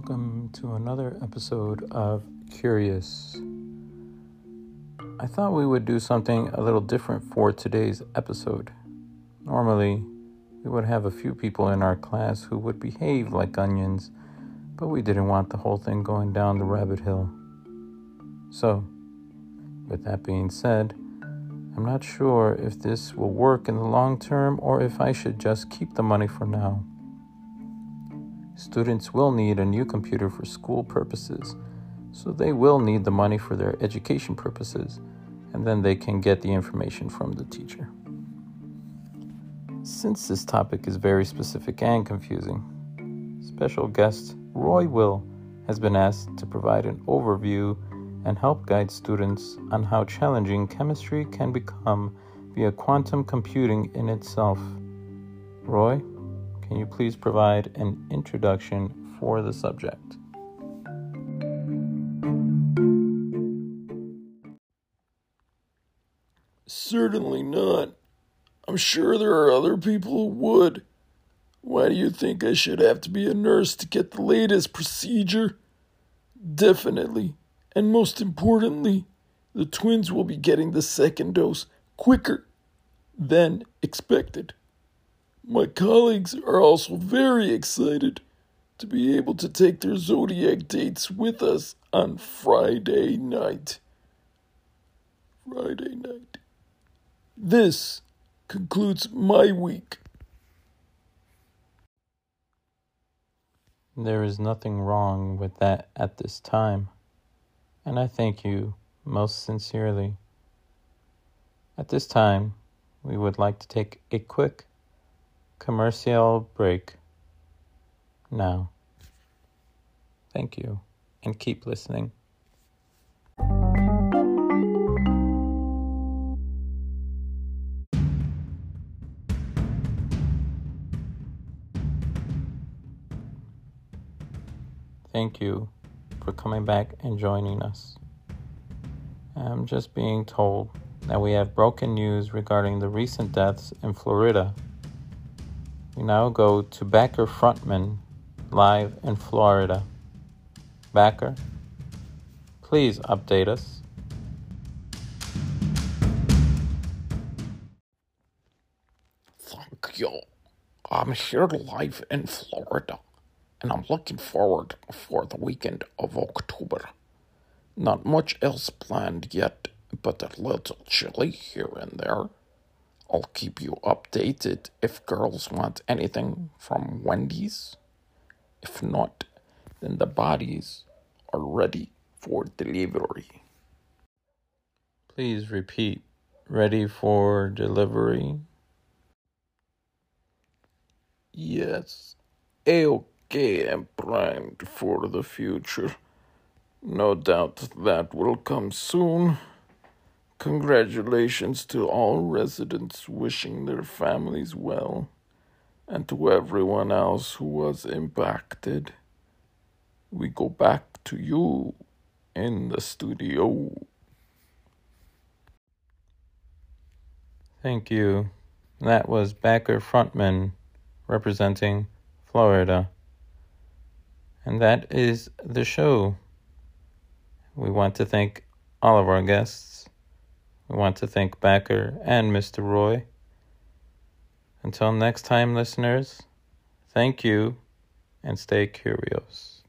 to another episode of Curious. I thought we would do something a little different for today's episode. Normally, we would have a few people in our class who would behave like onions, but we didn't want the whole thing going down the rabbit hill. So, with that being said, I'm not sure if this will work in the long term or if I should just keep the money for now. Students will need a new computer for school purposes, so they will need the money for their education purposes, and then they can get the information from the teacher. Since this topic is very specific and confusing, special guest Roy Will has been asked to provide an overview and help guide students on how challenging chemistry can become via quantum computing in itself. Roy, can you please provide an introduction for the subject? Certainly not. I'm sure there are other people who would. Why do you think I should have to be a nurse to get the latest procedure? Definitely. And most importantly, the twins will be getting the second dose quicker than expected. My colleagues are also very excited to be able to take their zodiac dates with us on Friday night. Friday night. This concludes my week. There is nothing wrong with that at this time, and I thank you most sincerely. At this time, we would like to take a quick commercial break now. Thank you, and keep listening. Thank you for coming back and joining us. I'm just being told that we have broken news regarding the recent deaths in Florida. We now go to Backer Frontman live in Florida. Backer, please update us. Thank you. I'm here live in Florida, and I'm looking forward for the weekend of October. Not much else planned yet, but a little chilly here and there. I'll keep you updated if girls want anything from Wendy's. If not, then the bodies are ready for delivery. Please repeat. Ready for delivery? Yes, okay and primed for the future. No doubt that will come soon. Congratulations to all residents wishing their families well, and to everyone else who was impacted. We go back to you in the studio. Thank you. That was Backer Frontman representing Florida. And that is the show. We want to thank all of our guests. We want to thank Backer and Mr. Roy. Until next time, listeners, thank you and stay curious.